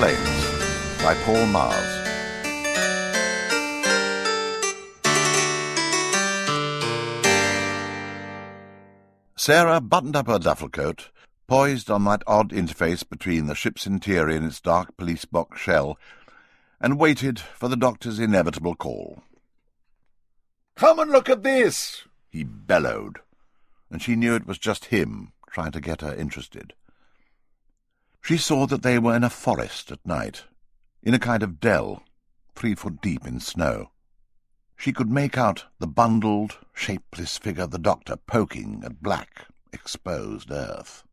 Flames by Paul Magrs. Sarah buttoned up her duffel coat, poised on that odd interface between the ship's interior and its dark police box shell, and waited for the doctor's inevitable call. Come and look at this! he bellowed, and she knew it was just him trying to get her interested. She saw that they were in a forest at night, in a kind of dell, three foot deep in snow. She could make out the bundled, shapeless figure of the doctor poking at black, exposed earth.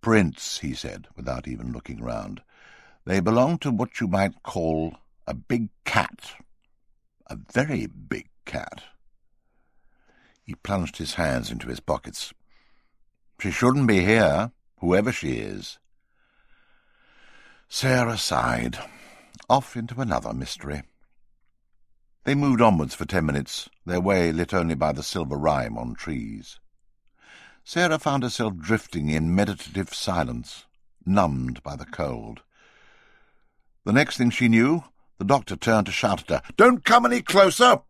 Prints, he said, without even looking round. They belong to what you might call a big cat. A very big cat. He plunged his hands into his pockets. She shouldn't be here, whoever she is. Sarah sighed, off into another mystery. They moved onwards for ten minutes, their way lit only by the silver rime on trees. Sarah found herself drifting in meditative silence, numbed by the cold. The next thing she knew, the doctor turned to shout at her, Don't come any closer!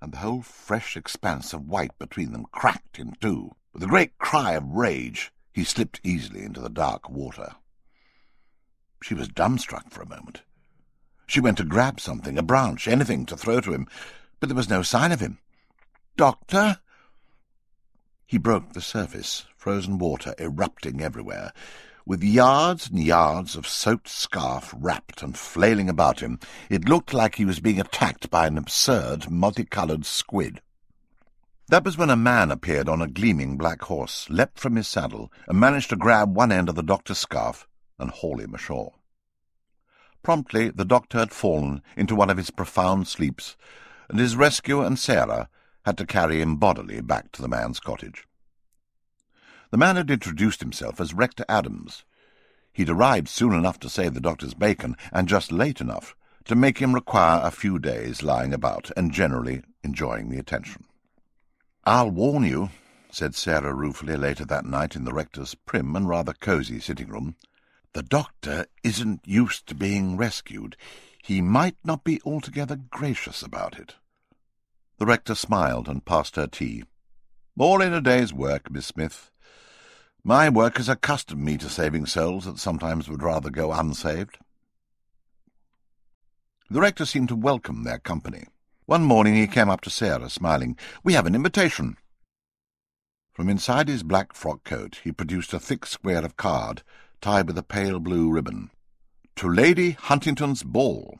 And the whole fresh expanse of white between them cracked in two. With a great cry of rage, he slipped easily into the dark water. She was dumbstruck for a moment. She went to grab something, a branch, anything to throw to him, but there was no sign of him. Doctor? He broke the surface, frozen water erupting everywhere, with yards and yards of soaked scarf wrapped and flailing about him. It looked like he was being attacked by an absurd, multicoloured squid. That was when a man appeared on a gleaming black horse, leapt from his saddle, and managed to grab one end of the doctor's scarf and haul him ashore. Promptly the doctor had fallen into one of his profound sleeps, and his rescuer and Sarah had to carry him bodily back to the man's cottage. The man had introduced himself as Rector Adams. He'd arrived soon enough to save the doctor's bacon, and just late enough to make him require a few days lying about and generally enjoying the attention. I'll warn you, said Sarah ruefully later that night in the rector's prim and rather cosy sitting-room, the doctor isn't used to being rescued. He might not be altogether gracious about it. The rector smiled and passed her tea. All in a day's work, Miss Smith. My work has accustomed me to saving souls that sometimes would rather go unsaved. The rector seemed to welcome their company. One morning he came up to Sarah, smiling. We have an invitation. From inside his black frock coat he produced a thick square of card tied with a pale blue ribbon. To Lady Huntingdon's Ball.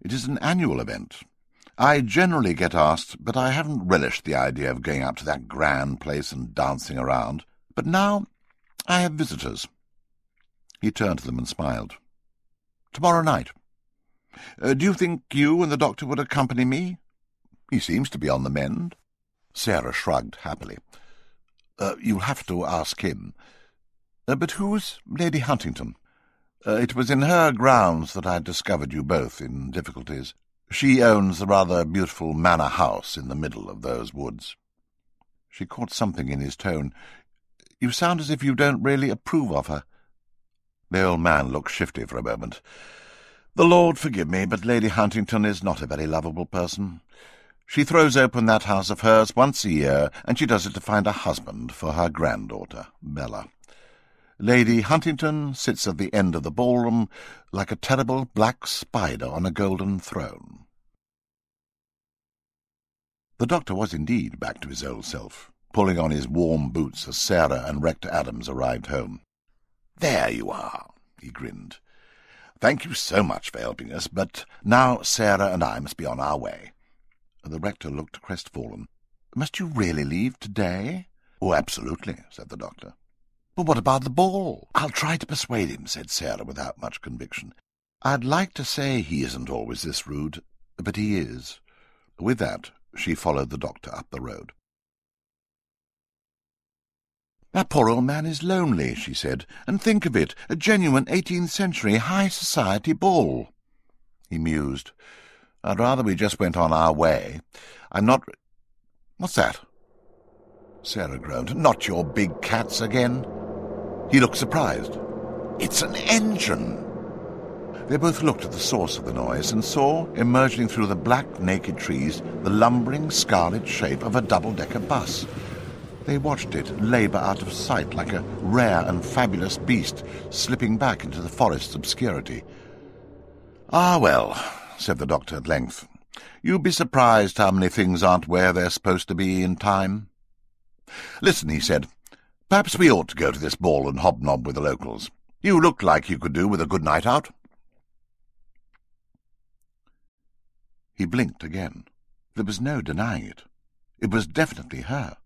It is an annual event. I generally get asked, but I haven't relished the idea of going up to that grand place and dancing around. But now I have visitors. He turned to them and smiled. Tomorrow night. Uh, do you think you and the doctor would accompany me? He seems to be on the mend. Sarah shrugged happily. Uh, you'll have to ask him. Uh, but who's Lady Huntingdon? Uh, it was in her grounds that I discovered you both in difficulties. She owns the rather beautiful manor house in the middle of those woods. She caught something in his tone. You sound as if you don't really approve of her. The old man looked shifty for a moment. The Lord forgive me, but Lady Huntingdon is not a very lovable person. She throws open that house of hers once a year, and she does it to find a husband for her granddaughter, Bella. Lady Huntingdon sits at the end of the ballroom like a terrible black spider on a golden throne. The doctor was indeed back to his old self, pulling on his warm boots as Sarah and Rector Adams arrived home. There you are, he grinned. Thank you so much for helping us, but now Sarah and I must be on our way. The rector looked crestfallen. Must you really leave today? Oh, absolutely, said the doctor. But what about the ball? I'll try to persuade him, said Sarah without much conviction. I'd like to say he isn't always this rude, but he is. With that, she followed the doctor up the road. That poor old man is lonely, she said, and think of it, a genuine eighteenth century high society ball. He mused. I'd rather we just went on our way. I'm not... What's that? Sarah groaned. Not your big cats again? He looked surprised. It's an engine. They both looked at the source of the noise and saw, emerging through the black, naked trees, the lumbering, scarlet shape of a double-decker bus. They watched it labour out of sight like a rare and fabulous beast slipping back into the forest's obscurity. Ah, well, said the doctor at length, you'd be surprised how many things aren't where they're supposed to be in time. Listen, he said, perhaps we ought to go to this ball and hobnob with the locals. You look like you could do with a good night out. He blinked again. There was no denying it. It was definitely her.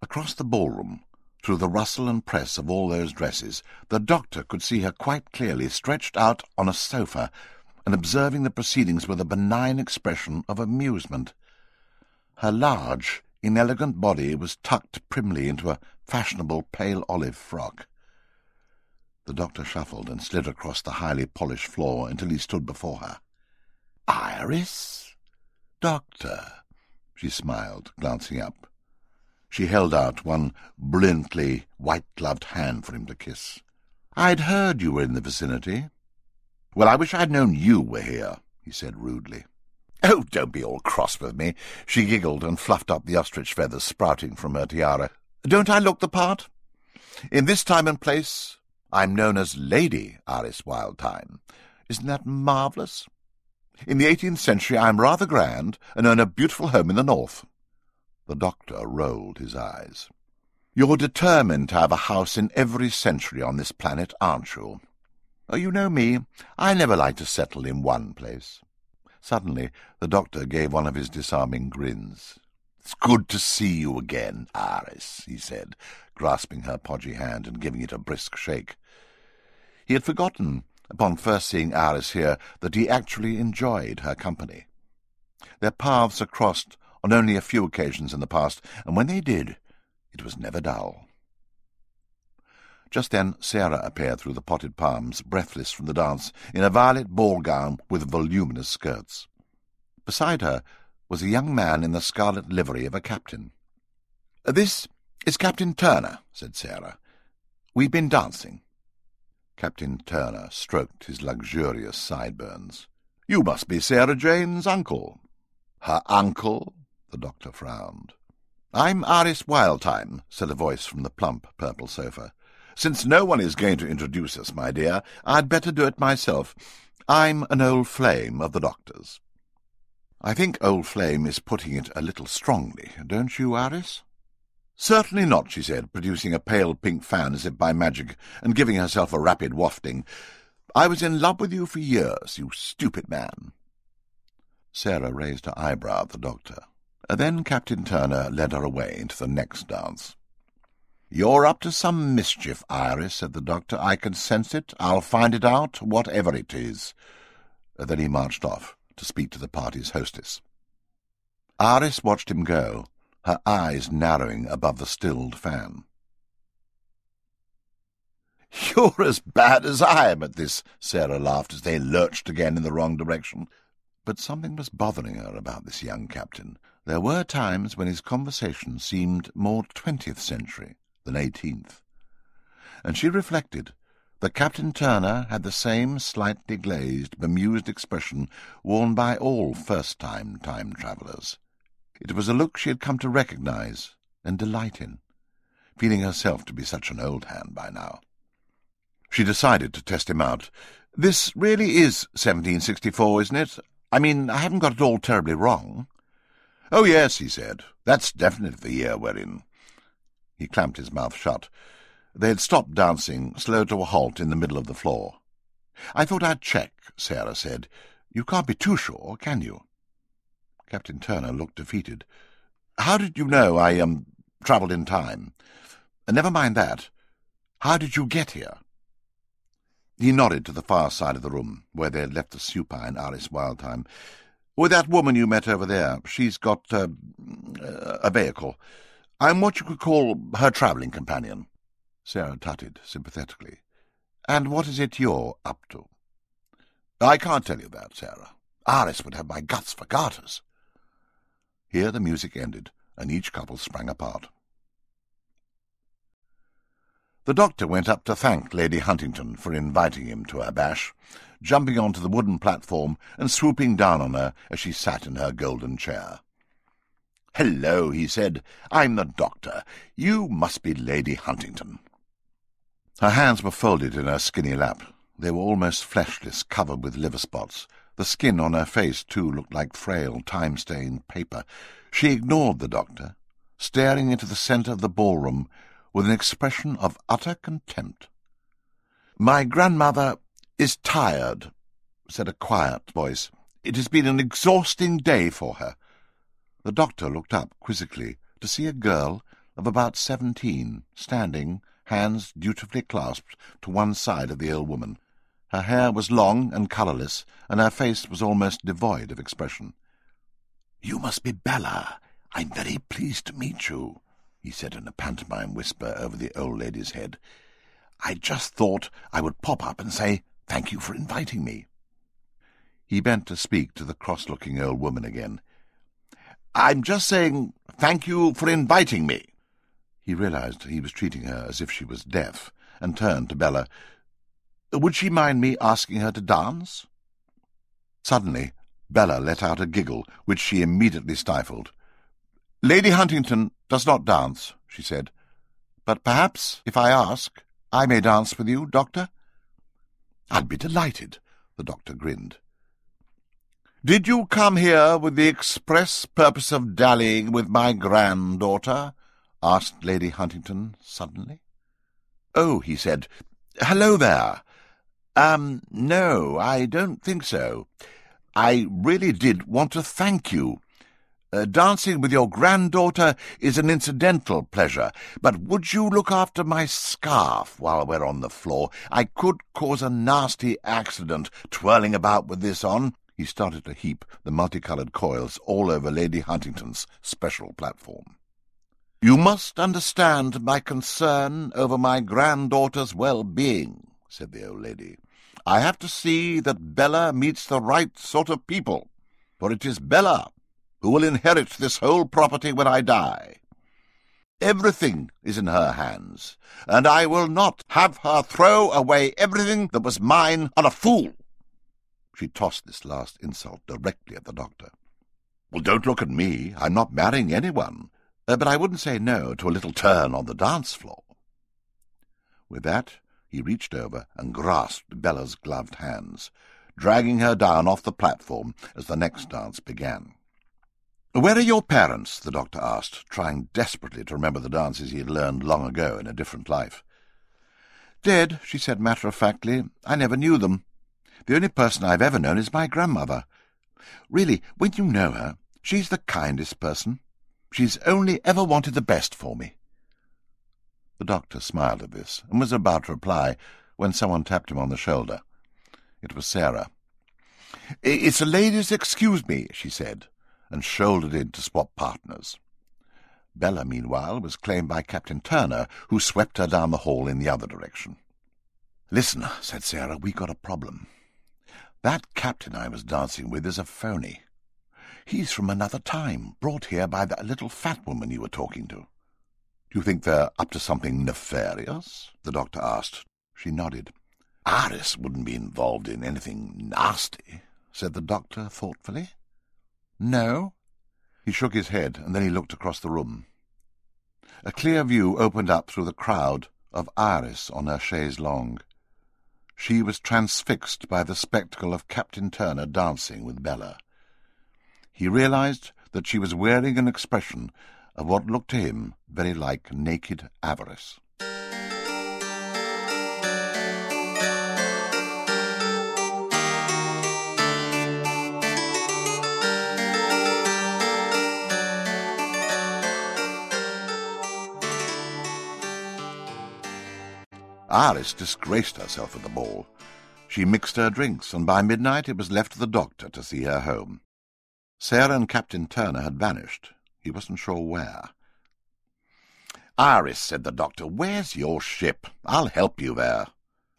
Across the ballroom, through the rustle and press of all those dresses, the doctor could see her quite clearly stretched out on a sofa and observing the proceedings with a benign expression of amusement. Her large, inelegant body was tucked primly into a fashionable pale olive frock. The doctor shuffled and slid across the highly polished floor until he stood before her. Iris? Doctor, she smiled, glancing up. She held out one brilliantly white-gloved hand for him to kiss. I'd heard you were in the vicinity. Well, I wish I'd known you were here, he said rudely. Oh, don't be all cross with me. She giggled and fluffed up the ostrich feathers sprouting from her tiara. Don't I look the part? In this time and place, I'm known as Lady Iris Wildthyme. Isn't that marvellous? In the eighteenth century I'm rather grand and own a beautiful home in the north. The doctor rolled his eyes. You're determined to have a house in every century on this planet, aren't you? Oh, you know me. I never like to settle in one place. Suddenly, the doctor gave one of his disarming grins. It's good to see you again, Iris, he said, grasping her podgy hand and giving it a brisk shake. He had forgotten, upon first seeing Iris here, that he actually enjoyed her company. Their paths had crossed on only a few occasions in the past, and when they did, it was never dull. Just then Sarah appeared through the potted palms, breathless from the dance, in a violet ball gown with voluminous skirts. Beside her was a young man in the scarlet livery of a captain. "'This is Captain Turner,' said Sarah. "'We've been dancing.' Captain Turner stroked his luxurious sideburns. "'You must be Sarah Jane's uncle.' "'Her uncle?' the doctor frowned. "'I'm Iris Wildthyme,' said a voice from the plump purple sofa. Since no one is going to introduce us, my dear, I'd better do it myself. I'm an old flame of the doctor's. I think old flame is putting it a little strongly, don't you, Iris? Certainly not, she said, producing a pale pink fan as if by magic, and giving herself a rapid wafting. I was in love with you for years, you stupid man. Sarah raised her eyebrow at the doctor. Then Captain Turner led her away into the next dance. You're up to some mischief, Iris, said the doctor. I can sense it. I'll find it out, whatever it is. Then he marched off to speak to the party's hostess. Iris watched him go, her eyes narrowing above the stilled fan. You're as bad as I am at this, Sarah laughed as they lurched again in the wrong direction. But something was bothering her about this young captain. There were times when his conversation seemed more twentieth century, than eighteenth. And she reflected that Captain Turner had the same slightly glazed, bemused expression worn by all first-time time travellers. It was a look she had come to recognize and delight in, feeling herself to be such an old hand by now. She decided to test him out. This really is 1764, isn't it? I mean, I haven't got it all terribly wrong. Oh, yes, he said. That's definitely the year we're in. He clamped his mouth shut. They had stopped dancing, slowed to a halt in the middle of the floor. I thought I'd check, Sarah said. You can't be too sure, can you? Captain Turner looked defeated. How did you know I, um, travelled in time? Never mind that. How did you get here? He nodded to the far side of the room, where they had left the supine Iris Wildthyme. With that woman you met over there. She's got uh, a vehicle. I'm what you could call her travelling companion. Sarah tutted sympathetically. And what is it you're up to? I can't tell you that, Sarah. Iris would have my guts for garters. Here the music ended, and each couple sprang apart. The doctor went up to thank Lady Huntingdon for inviting him to her bash, jumping onto the wooden platform and swooping down on her as she sat in her golden chair. Hello, he said. I'm the doctor. You must be Lady Huntingdon. Her hands were folded in her skinny lap. They were almost fleshless, covered with liver spots. The skin on her face, too, looked like frail, time-stained paper. She ignored the doctor, staring into the centre of the ballroom with an expression of utter contempt. My grandmother is tired, said a quiet voice. It has been an exhausting day for her. The doctor looked up quizzically to see a girl of about seventeen standing, hands dutifully clasped, to one side of the old woman. Her hair was long and colourless, and her face was almost devoid of expression. You must be Bella. I'm very pleased to meet you he said in a pantomime whisper over the old lady's head. I just thought I would pop up and say thank you for inviting me. He bent to speak to the cross-looking old woman again. I'm just saying thank you for inviting me. He realized he was treating her as if she was deaf, and turned to Bella. Would she mind me asking her to dance? Suddenly, Bella let out a giggle, which she immediately stifled. Lady Huntingdon does not dance, she said. But perhaps, if I ask, I may dance with you, Doctor? I'd be delighted, the doctor grinned. Did you come here with the express purpose of dallying with my granddaughter? Asked Lady Huntingdon suddenly. Oh, he said. Hello there. Um, no, I don't think so. I really did want to thank you uh, dancing with your granddaughter is an incidental pleasure, but would you look after my scarf while we're on the floor? I could cause a nasty accident twirling about with this on. He started to heap the multicoloured coils all over Lady Huntingdon's special platform. You must understand my concern over my granddaughter's well-being, said the old lady. I have to see that Bella meets the right sort of people, for it is Bella who will inherit this whole property when I die. Everything is in her hands, and I will not have her throw away everything that was mine on a fool. She tossed this last insult directly at the doctor. Well, don't look at me. I'm not marrying anyone. Uh, but I wouldn't say no to a little turn on the dance floor. With that, he reached over and grasped Bella's gloved hands, dragging her down off the platform as the next dance began. Where are your parents? the doctor asked, trying desperately to remember the dances he had learned long ago in a different life. Dead, she said matter-of-factly. I never knew them. The only person I've ever known is my grandmother. Really, when you know her, she's the kindest person. She's only ever wanted the best for me. The doctor smiled at this, and was about to reply when someone tapped him on the shoulder. It was Sarah. "'It's a lady's excuse me,' she said and shouldered in to swap partners. Bella, meanwhile, was claimed by Captain Turner, who swept her down the hall in the other direction. Listen, said Sarah, "we've got a problem. That captain I was dancing with is a phony. He's from another time, brought here by that little fat woman you were talking to. Do you think they're up to something nefarious? the doctor asked. She nodded. Iris wouldn't be involved in anything nasty, said the doctor thoughtfully. No? He shook his head, and then he looked across the room. A clear view opened up through the crowd of Iris on her chaise longue. She was transfixed by the spectacle of Captain Turner dancing with Bella. He realized that she was wearing an expression of what looked to him very like naked avarice. Iris disgraced herself at the ball. She mixed her drinks, and by midnight it was left to the doctor to see her home. Sarah and Captain Turner had vanished. He wasn't sure where. Iris, said the doctor, where's your ship? I'll help you there.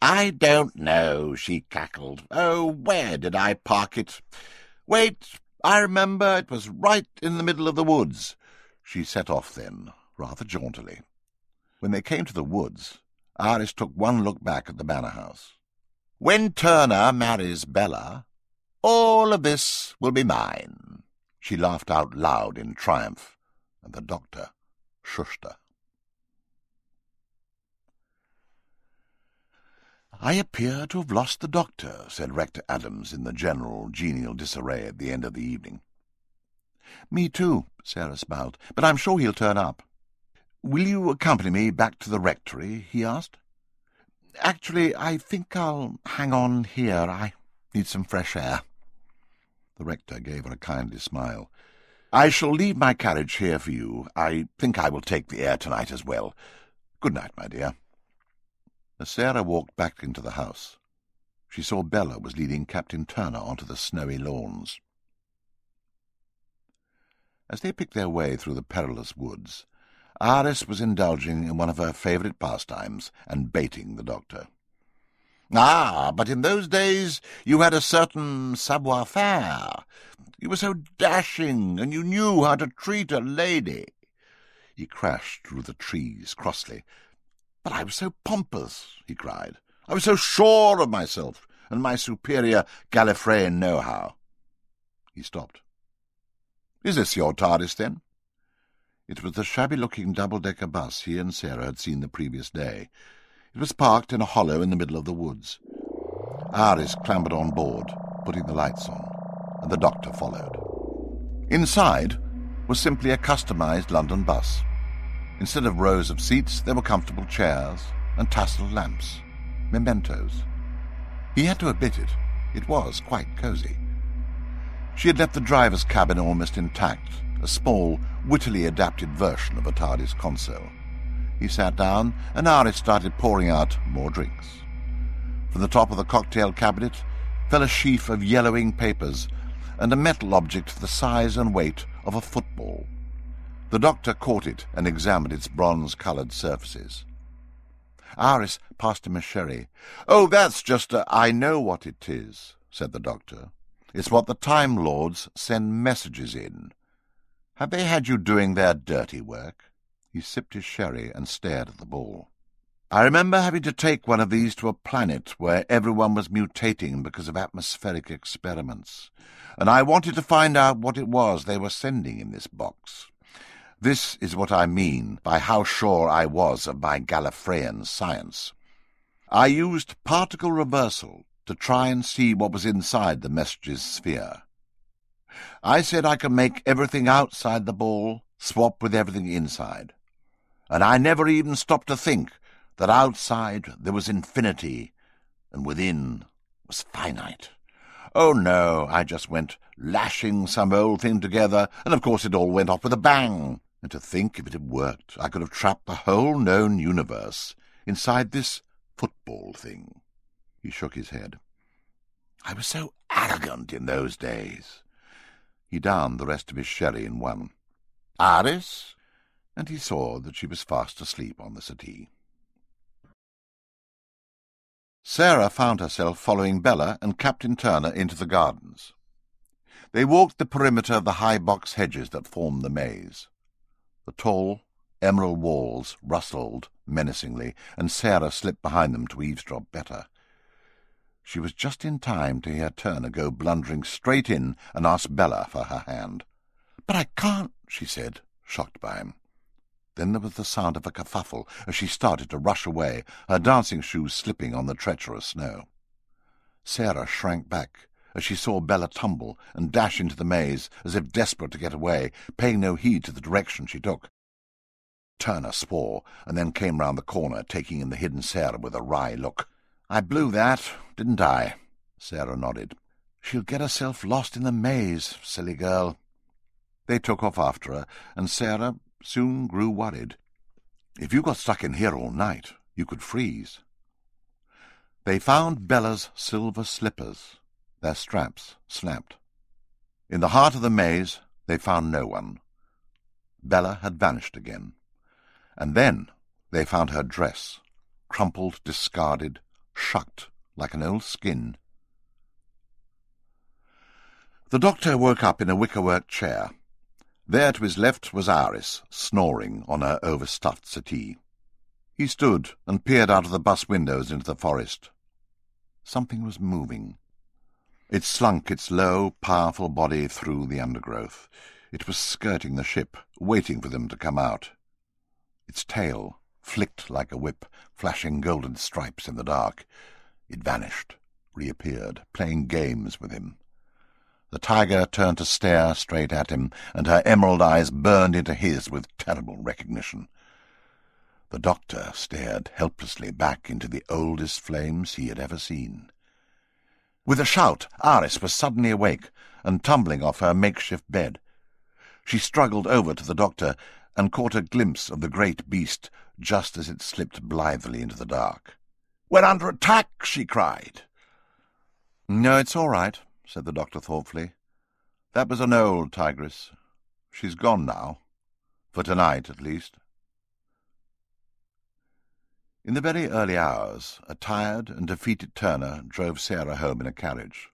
I don't know, she cackled. Oh, where did I park it? Wait, I remember it was right in the middle of the woods. She set off then, rather jauntily. When they came to the woods, Iris took one look back at the manor house. When Turner marries Bella, all of this will be mine. She laughed out loud in triumph, and the doctor shushed her. I appear to have lost the doctor, said Rector Adams in the general genial disarray at the end of the evening. Me too, Sarah smiled, but I'm sure he'll turn up. Will you accompany me back to the rectory? he asked. Actually, I think I'll hang on here. I need some fresh air. The rector gave her a kindly smile. I shall leave my carriage here for you. I think I will take the air tonight as well. Good night, my dear. As Sarah walked back into the house, she saw Bella was leading Captain Turner onto the snowy lawns. As they picked their way through the perilous woods, Iris was indulging in one of her favourite pastimes and baiting the doctor. Ah, but in those days you had a certain savoir-faire. You were so dashing, and you knew how to treat a lady. He crashed through the trees crossly. But I was so pompous, he cried. I was so sure of myself and my superior Gallifreyan know-how. He stopped. Is this your TARDIS, then? It was the shabby-looking double-decker bus he and Sarah had seen the previous day. It was parked in a hollow in the middle of the woods. Iris clambered on board, putting the lights on, and the doctor followed. Inside was simply a customized London bus. Instead of rows of seats, there were comfortable chairs and tasselled lamps, mementos. He had to admit it, it was quite cosy. She had left the driver's cabin almost intact, a small, wittily adapted version of a TARDIS console. He sat down, and Iris started pouring out more drinks. From the top of the cocktail cabinet fell a sheaf of yellowing papers and a metal object the size and weight of a football. The doctor caught it and examined its bronze-coloured surfaces. Iris passed him a sherry. Oh, that's just a... I know what it is, said the doctor. It's what the Time Lords send messages in. Have they had you doing their dirty work? He sipped his sherry and stared at the ball. I remember having to take one of these to a planet where everyone was mutating because of atmospheric experiments, and I wanted to find out what it was they were sending in this box. This is what I mean by how sure I was of my Gallifreyan science. I used particle reversal to try and see what was inside the message's sphere. I said I could make everything outside the ball swap with everything inside. And I never even stopped to think that outside there was infinity and within was finite. Oh, no, I just went lashing some old thing together, and of course it all went off with a bang. And to think if it had worked, I could have trapped the whole known universe inside this football thing. He shook his head. I was so arrogant in those days. He downed the rest of his sherry in one. Iris? And he saw that she was fast asleep on the settee. Sarah found herself following Bella and Captain Turner into the gardens. They walked the perimeter of the high box hedges that formed the maze. The tall, emerald walls rustled menacingly, and Sarah slipped behind them to eavesdrop better. She was just in time to hear Turner go blundering straight in and ask Bella for her hand. But I can't, she said, shocked by him. Then there was the sound of a kerfuffle as she started to rush away, her dancing shoes slipping on the treacherous snow. Sarah shrank back as she saw Bella tumble and dash into the maze as if desperate to get away, paying no heed to the direction she took. Turner swore, and then came round the corner, taking in the hidden Sarah with a wry look. I blew that, didn't I? Sarah nodded. She'll get herself lost in the maze, silly girl. They took off after her, and Sarah soon grew worried. If you got stuck in here all night, you could freeze. They found Bella's silver slippers, their straps snapped. In the heart of the maze, they found no one. Bella had vanished again. And then they found her dress, crumpled, discarded, shucked like an old skin. The doctor woke up in a wickerwork chair. There to his left was Iris, snoring on her overstuffed settee. He stood and peered out of the bus windows into the forest. Something was moving. It slunk its low, powerful body through the undergrowth. It was skirting the ship, waiting for them to come out. Its tail flicked like a whip, flashing golden stripes in the dark. It vanished, reappeared, playing games with him. The tiger turned to stare straight at him, and her emerald eyes burned into his with terrible recognition. The doctor stared helplessly back into the oldest flames he had ever seen. With a shout, Iris was suddenly awake and tumbling off her makeshift bed. She struggled over to the doctor and caught a glimpse of the great beast just as it slipped blithely into the dark. "'We're under attack!' she cried. "'No, it's all right,' said the doctor thoughtfully. That was an old tigress. She's gone now. For tonight, at least. In the very early hours, a tired and defeated Turner drove Sarah home in a carriage.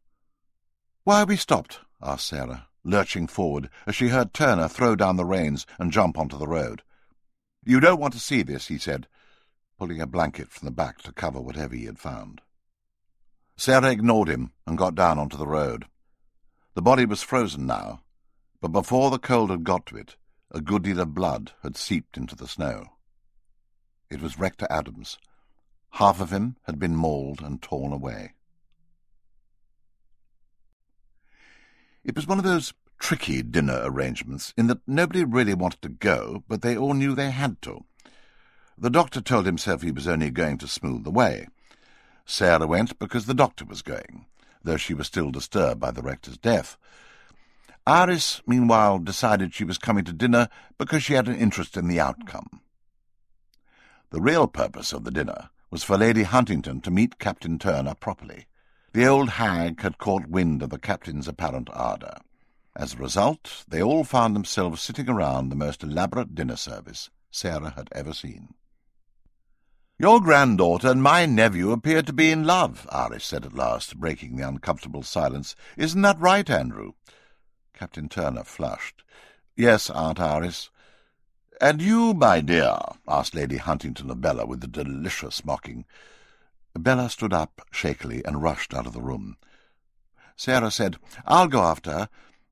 Why are we stopped? asked Sarah, lurching forward as she heard Turner throw down the reins and jump onto the road. You don't want to see this, he said, pulling a blanket from the back to cover whatever he had found. Sarah ignored him and got down onto the road. The body was frozen now, but before the cold had got to it, a good deal of blood had seeped into the snow. It was Rector Adams. Half of him had been mauled and torn away. It was one of those tricky dinner arrangements in that nobody really wanted to go, but they all knew they had to. The doctor told himself he was only going to smooth the way. Sarah went because the doctor was going, though she was still disturbed by the rector's death. Iris, meanwhile, decided she was coming to dinner because she had an interest in the outcome. The real purpose of the dinner was for Lady Huntingdon to meet Captain Turner properly. The old hag had caught wind of the captain's apparent ardour. As a result, they all found themselves sitting around the most elaborate dinner service Sarah had ever seen. Your granddaughter and my nephew appear to be in love, Iris said at last, breaking the uncomfortable silence. Isn't that right, Andrew? Captain Turner flushed. Yes, Aunt Iris. And you, my dear? asked Lady Huntingdon of Bella with a delicious mocking. Bella stood up shakily and rushed out of the room. Sarah said, I'll go after her,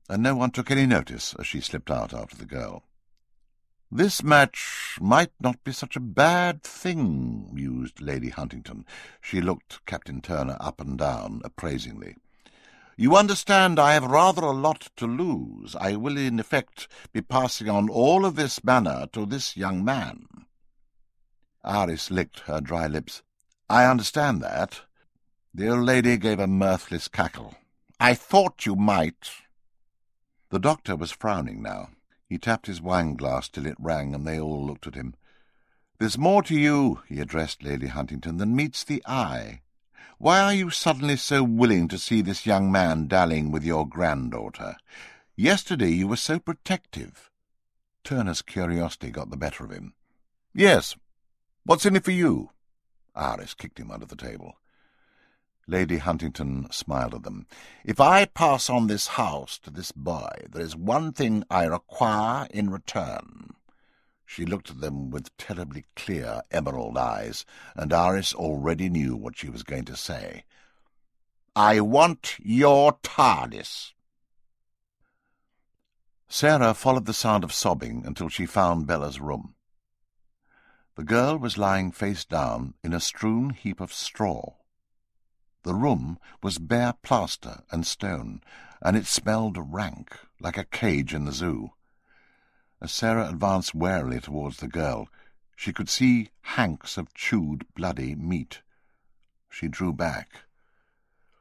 and no one took any notice as she slipped out after the girl. This match might not be such a bad thing, mused Lady Huntingdon. She looked Captain Turner up and down appraisingly. You understand I have rather a lot to lose. I will, in effect, be passing on all of this manor to this young man. Iris licked her dry lips. I understand that. The old lady gave a mirthless cackle. I thought you might. The doctor was frowning now. He tapped his wine-glass till it rang, and they all looked at him. There's more to you, he addressed Lady Huntingdon, than meets the eye. Why are you suddenly so willing to see this young man dallying with your granddaughter? Yesterday you were so protective. Turner's curiosity got the better of him. Yes. What's in it for you? Iris kicked him under the table. Lady Huntingdon smiled at them. If I pass on this house to this boy, there is one thing I require in return. She looked at them with terribly clear emerald eyes, and Iris already knew what she was going to say. I want your TARDIS. Sarah followed the sound of sobbing until she found Bella's room. The girl was lying face down in a strewn heap of straw. The room was bare plaster and stone, and it smelled rank, like a cage in the zoo. As Sarah advanced warily towards the girl, she could see hanks of chewed, bloody meat. She drew back.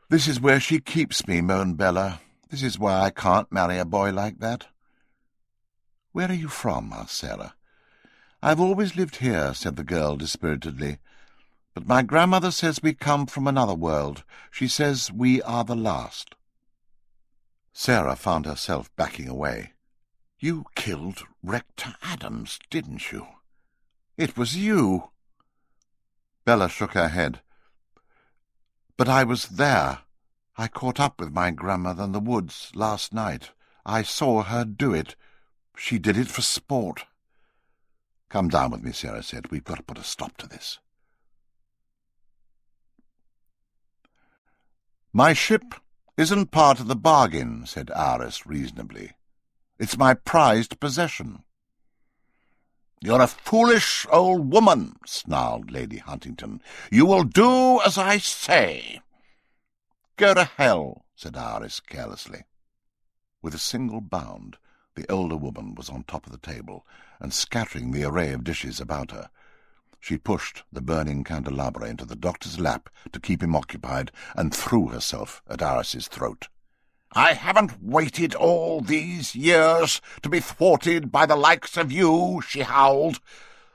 This is where she keeps me, moaned Bella. This is why I can't marry a boy like that. Where are you from? asked Sarah. I've always lived here, said the girl dispiritedly. But my grandmother says we come from another world. She says we are the last. Sarah found herself backing away. You killed Rector Adams, didn't you? It was you. Bella shook her head. But I was there. I caught up with my grandmother in the woods last night. I saw her do it. She did it for sport. Come down with me, Sarah said. We've got to put a stop to this. My ship isn't part of the bargain, said Iris reasonably. It's my prized possession. You're a foolish old woman, snarled Lady Huntingdon. You will do as I say. Go to hell, said Iris carelessly. With a single bound, the older woman was on top of the table and scattering the array of dishes about her. She pushed the burning candelabra into the doctor's lap to keep him occupied and threw herself at Iris's throat. I haven't waited all these years to be thwarted by the likes of you, she howled.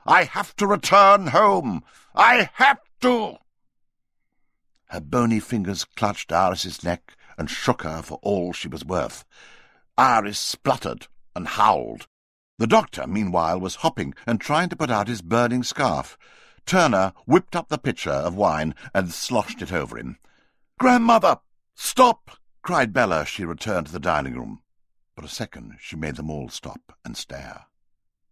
I have to return home. I have to. Her bony fingers clutched Iris's neck and shook her for all she was worth. Iris spluttered and howled, the doctor, meanwhile, was hopping and trying to put out his burning scarf. Turner whipped up the pitcher of wine and sloshed it over him. Grandmother! Stop! cried Bella as she returned to the dining room. For a second she made them all stop and stare.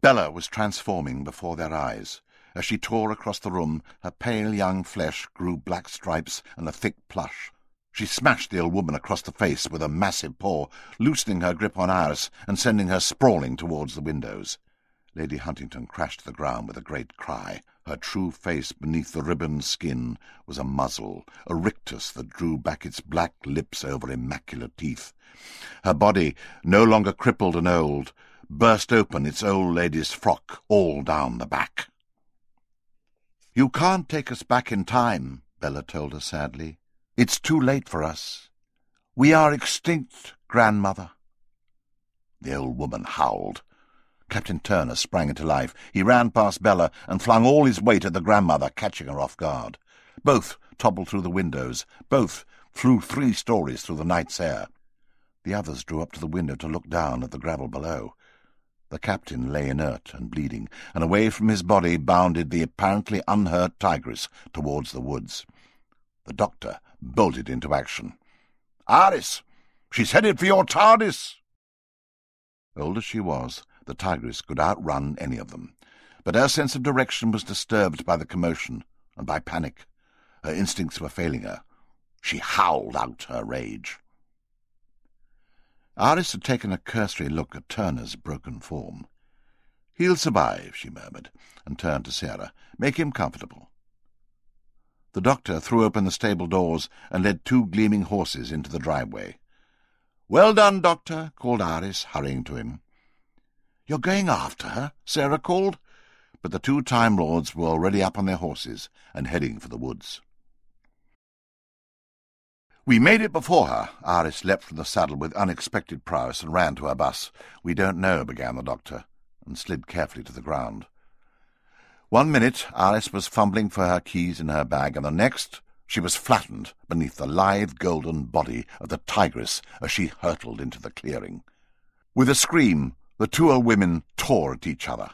Bella was transforming before their eyes. As she tore across the room, her pale young flesh grew black stripes and a thick plush. She smashed the old woman across the face with a massive paw, loosening her grip on Iris and sending her sprawling towards the windows. Lady Huntingdon crashed to the ground with a great cry. Her true face beneath the ribboned skin was a muzzle, a rictus that drew back its black lips over immaculate teeth. Her body, no longer crippled and old, burst open its old lady's frock all down the back. You can't take us back in time, Bella told her sadly. It's too late for us. We are extinct, grandmother. The old woman howled. Captain Turner sprang into life. He ran past Bella and flung all his weight at the grandmother, catching her off guard. Both toppled through the windows. Both flew three stories through the night's air. The others drew up to the window to look down at the gravel below. The captain lay inert and bleeding, and away from his body bounded the apparently unhurt tigress towards the woods. The doctor bolted into action. Iris! She's headed for your TARDIS! Old as she was, the tigress could outrun any of them, but her sense of direction was disturbed by the commotion and by panic. Her instincts were failing her. She howled out her rage. Iris had taken a cursory look at Turner's broken form. He'll survive, she murmured, and turned to Sarah. Make him comfortable. The doctor threw open the stable doors and led two gleaming horses into the driveway. Well done, doctor, called Iris, hurrying to him. You're going after her? Sarah called. But the two Time Lords were already up on their horses and heading for the woods. We made it before her. Iris leapt from the saddle with unexpected prowess and ran to her bus. We don't know, began the doctor, and slid carefully to the ground. One minute Iris was fumbling for her keys in her bag, and the next she was flattened beneath the lithe golden body of the tigress as she hurtled into the clearing. With a scream, the two old women tore at each other.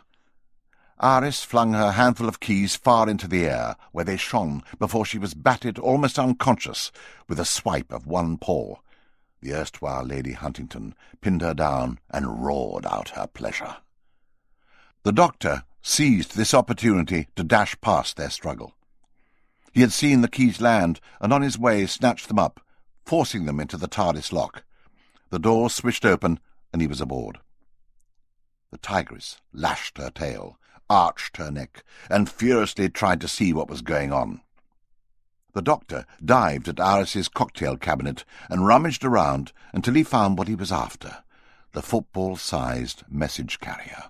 Iris flung her handful of keys far into the air, where they shone before she was battered almost unconscious with a swipe of one paw. The erstwhile Lady Huntingdon pinned her down and roared out her pleasure. The doctor seized this opportunity to dash past their struggle. He had seen the keys land, and on his way snatched them up, forcing them into the TARDIS lock. The door switched open, and he was aboard. The tigress lashed her tail, arched her neck, and furiously tried to see what was going on. The doctor dived at Iris's cocktail cabinet and rummaged around until he found what he was after, the football-sized message carrier.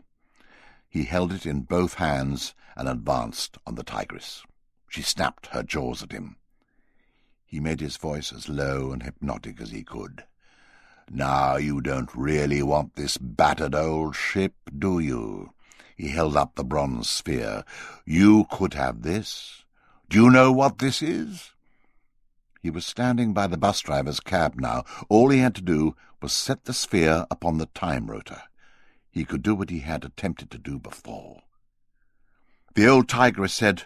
He held it in both hands and advanced on the tigress. She snapped her jaws at him. He made his voice as low and hypnotic as he could. Now you don't really want this battered old ship, do you? He held up the bronze sphere. You could have this. Do you know what this is? He was standing by the bus driver's cab now. All he had to do was set the sphere upon the time rotor he could do what he had attempted to do before. The old tigress said,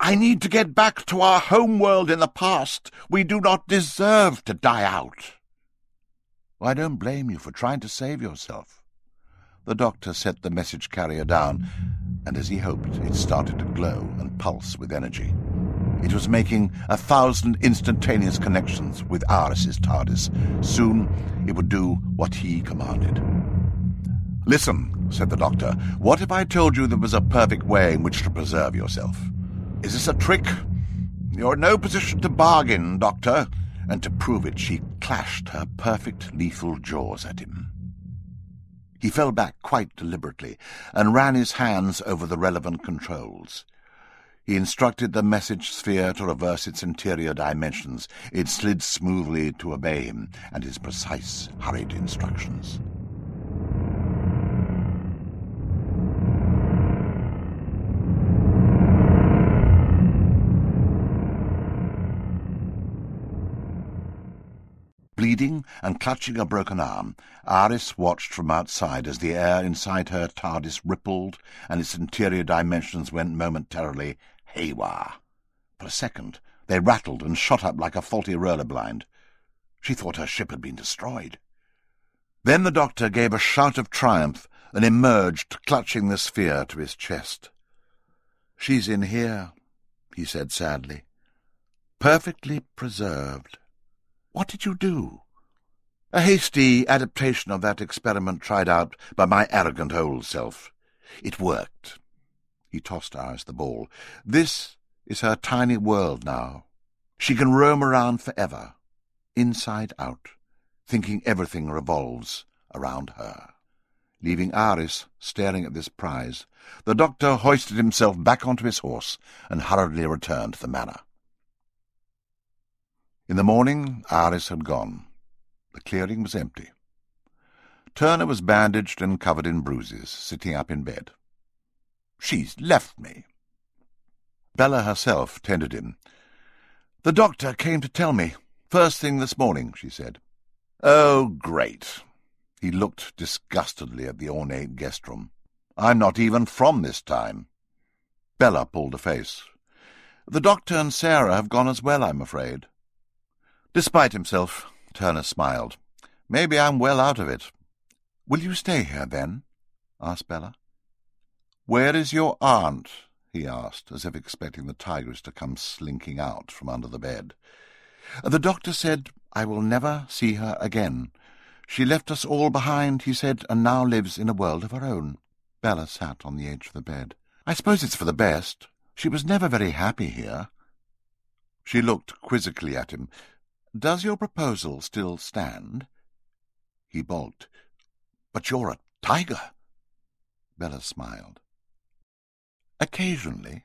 I need to get back to our home world in the past. We do not deserve to die out. I don't blame you for trying to save yourself. The doctor set the message carrier down and as he hoped, it started to glow and pulse with energy. It was making a thousand instantaneous connections with Iris's TARDIS. Soon it would do what he commanded. Listen, said the doctor, what if I told you there was a perfect way in which to preserve yourself? Is this a trick? You're in no position to bargain, Doctor. And to prove it, she clashed her perfect lethal jaws at him. He fell back quite deliberately and ran his hands over the relevant controls. He instructed the message sphere to reverse its interior dimensions. It slid smoothly to obey him and his precise, hurried instructions. Bleeding and clutching a broken arm, Iris watched from outside as the air inside her TARDIS rippled and its interior dimensions went momentarily haywire. For a second, they rattled and shot up like a faulty roller blind. She thought her ship had been destroyed. Then the doctor gave a shout of triumph and emerged, clutching the sphere to his chest. She's in here, he said sadly. Perfectly preserved. What did you do? A hasty adaptation of that experiment tried out by my arrogant old self. It worked. He tossed Iris the ball. This is her tiny world now. She can roam around forever, inside out, thinking everything revolves around her. Leaving Iris staring at this prize, the doctor hoisted himself back onto his horse and hurriedly returned to the manor. In the morning, Iris had gone. The clearing was empty. Turner was bandaged and covered in bruises, sitting up in bed. She's left me. Bella herself tended him. The doctor came to tell me, first thing this morning, she said. Oh, great. He looked disgustedly at the ornate guest room. I'm not even from this time. Bella pulled a face. The doctor and Sarah have gone as well, I'm afraid. Despite himself, Turner smiled. Maybe I'm well out of it. Will you stay here, then? asked Bella. Where is your aunt? he asked, as if expecting the tigress to come slinking out from under the bed. The doctor said, I will never see her again. She left us all behind, he said, and now lives in a world of her own. Bella sat on the edge of the bed. I suppose it's for the best. She was never very happy here. She looked quizzically at him. Does your proposal still stand? He balked. But you're a tiger. Bella smiled. Occasionally.